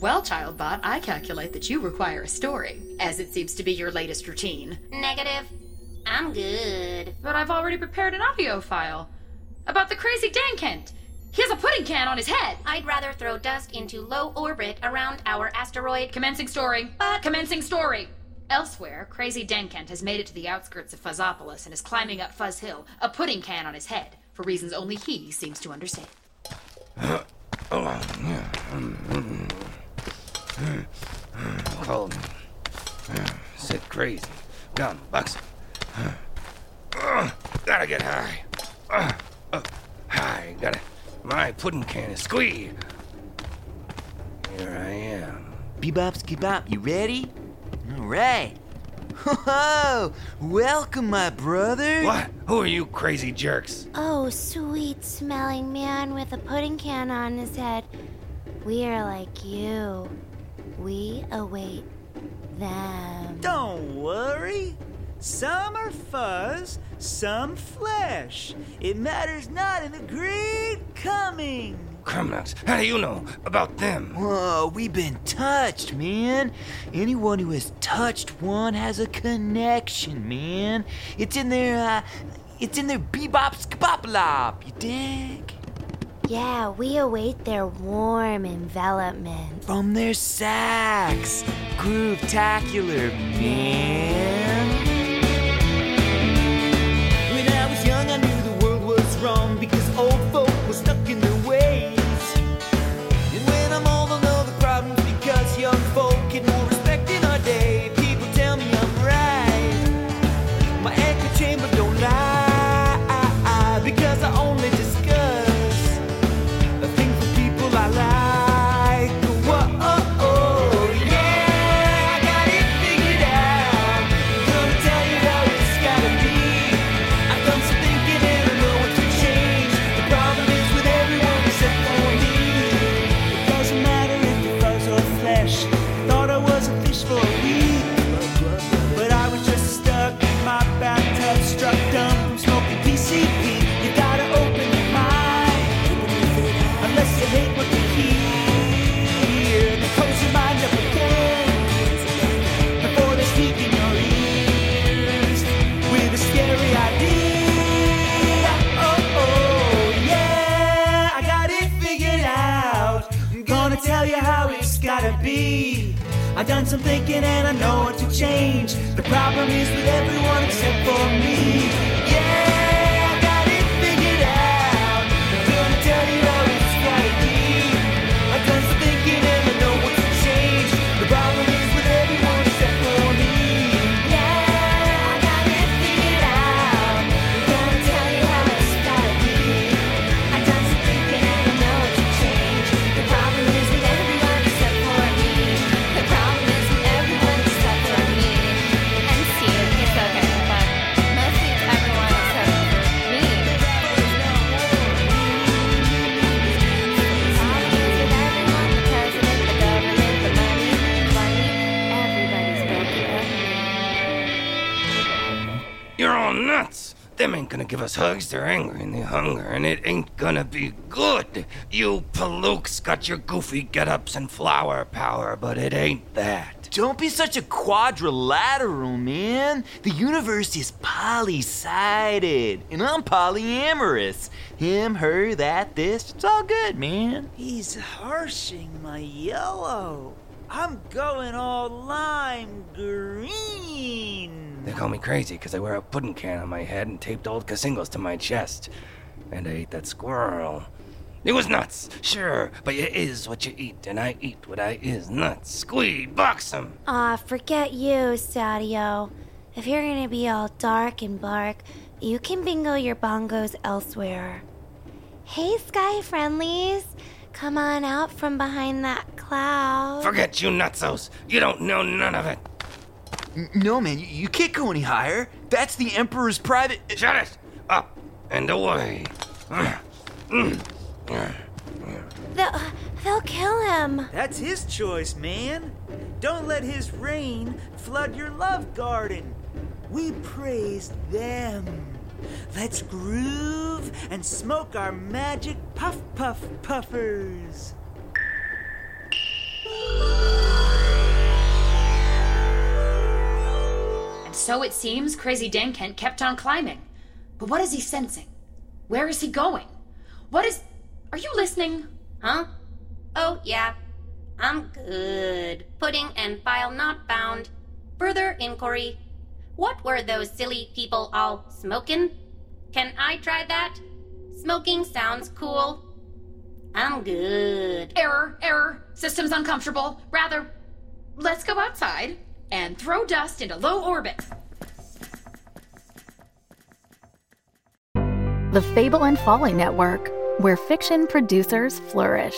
Well, Childbot, I calculate that you require a story, as it seems to be your latest routine. Negative. I'm good. But I've already prepared an audio file about the crazy Dan Kent. He has a pudding can on his head. I'd rather throw dust into low orbit around our asteroid. Commencing story. But- Commencing story. Elsewhere, Crazy Denkent has made it to the outskirts of Fuzzopolis and is climbing up Fuzz Hill, a pudding can on his head, for reasons only he seems to understand. Oh, Cold. Sit crazy. Down, box. Gotta get high. High. Gotta. My pudding can is squeezed. Here I am. Bebop skibop, you ready? All right. Ho Welcome, my brother. What? Who are you crazy jerks? Oh, sweet smelling man with a pudding can on his head. We are like you. We await them. Don't worry. Some are fuzz, some flesh. It matters not in the great coming. Crumnuts. How do you know about them? Whoa, we've been touched, man. Anyone who has touched one has a connection, man. It's in their, uh, it's in their bebop skibop you dig? Yeah, we await their warm envelopment. From their sacks. Groove-tacular, man. When I was young, I knew the world was wrong because old folk were stuck in their ways. How it's gotta be. I done some thinking and I know what to change. The problem is with everyone except for me. Yeah, Them ain't gonna give us hugs, they're angry and they hunger, and it ain't gonna be good. You palooks got your goofy get-ups and flower power, but it ain't that. Don't be such a quadrilateral, man. The universe is poly-sided, and I'm polyamorous. Him, her, that, this, it's all good, man. He's harshing my yellow. I'm going all lime green. Call me crazy because I wear a pudding can on my head and taped old casingles to my chest. And I ate that squirrel. It was nuts, sure, but you is what you eat, and I eat what I is nuts. Squeed, box 'em. Aw, forget you, Stadio. If you're gonna be all dark and bark, you can bingo your bongos elsewhere. Hey, Sky Friendlies. Come on out from behind that cloud. Forget you nutsos. You don't know none of it. N- No, man, you, you can't go any higher. That's the Emperor's private. Shut it! Up and away. They'll, they'll kill him. That's his choice, man. Don't let his rain flood your love garden. We praise them. Let's groove and smoke our magic puff puff puffers. So it seems Crazy Dan Kent kept on climbing. But what is he sensing? Where is he going? What is. Are you listening? Huh? Oh, yeah. I'm good. Pudding and file not found. Further inquiry. What were those silly people all smoking? Can I try that? Smoking sounds cool. I'm good. Error, error. System's uncomfortable. Rather, let's go outside and throw dust into low orbit. The Fable and Folly Network, where fiction producers flourish.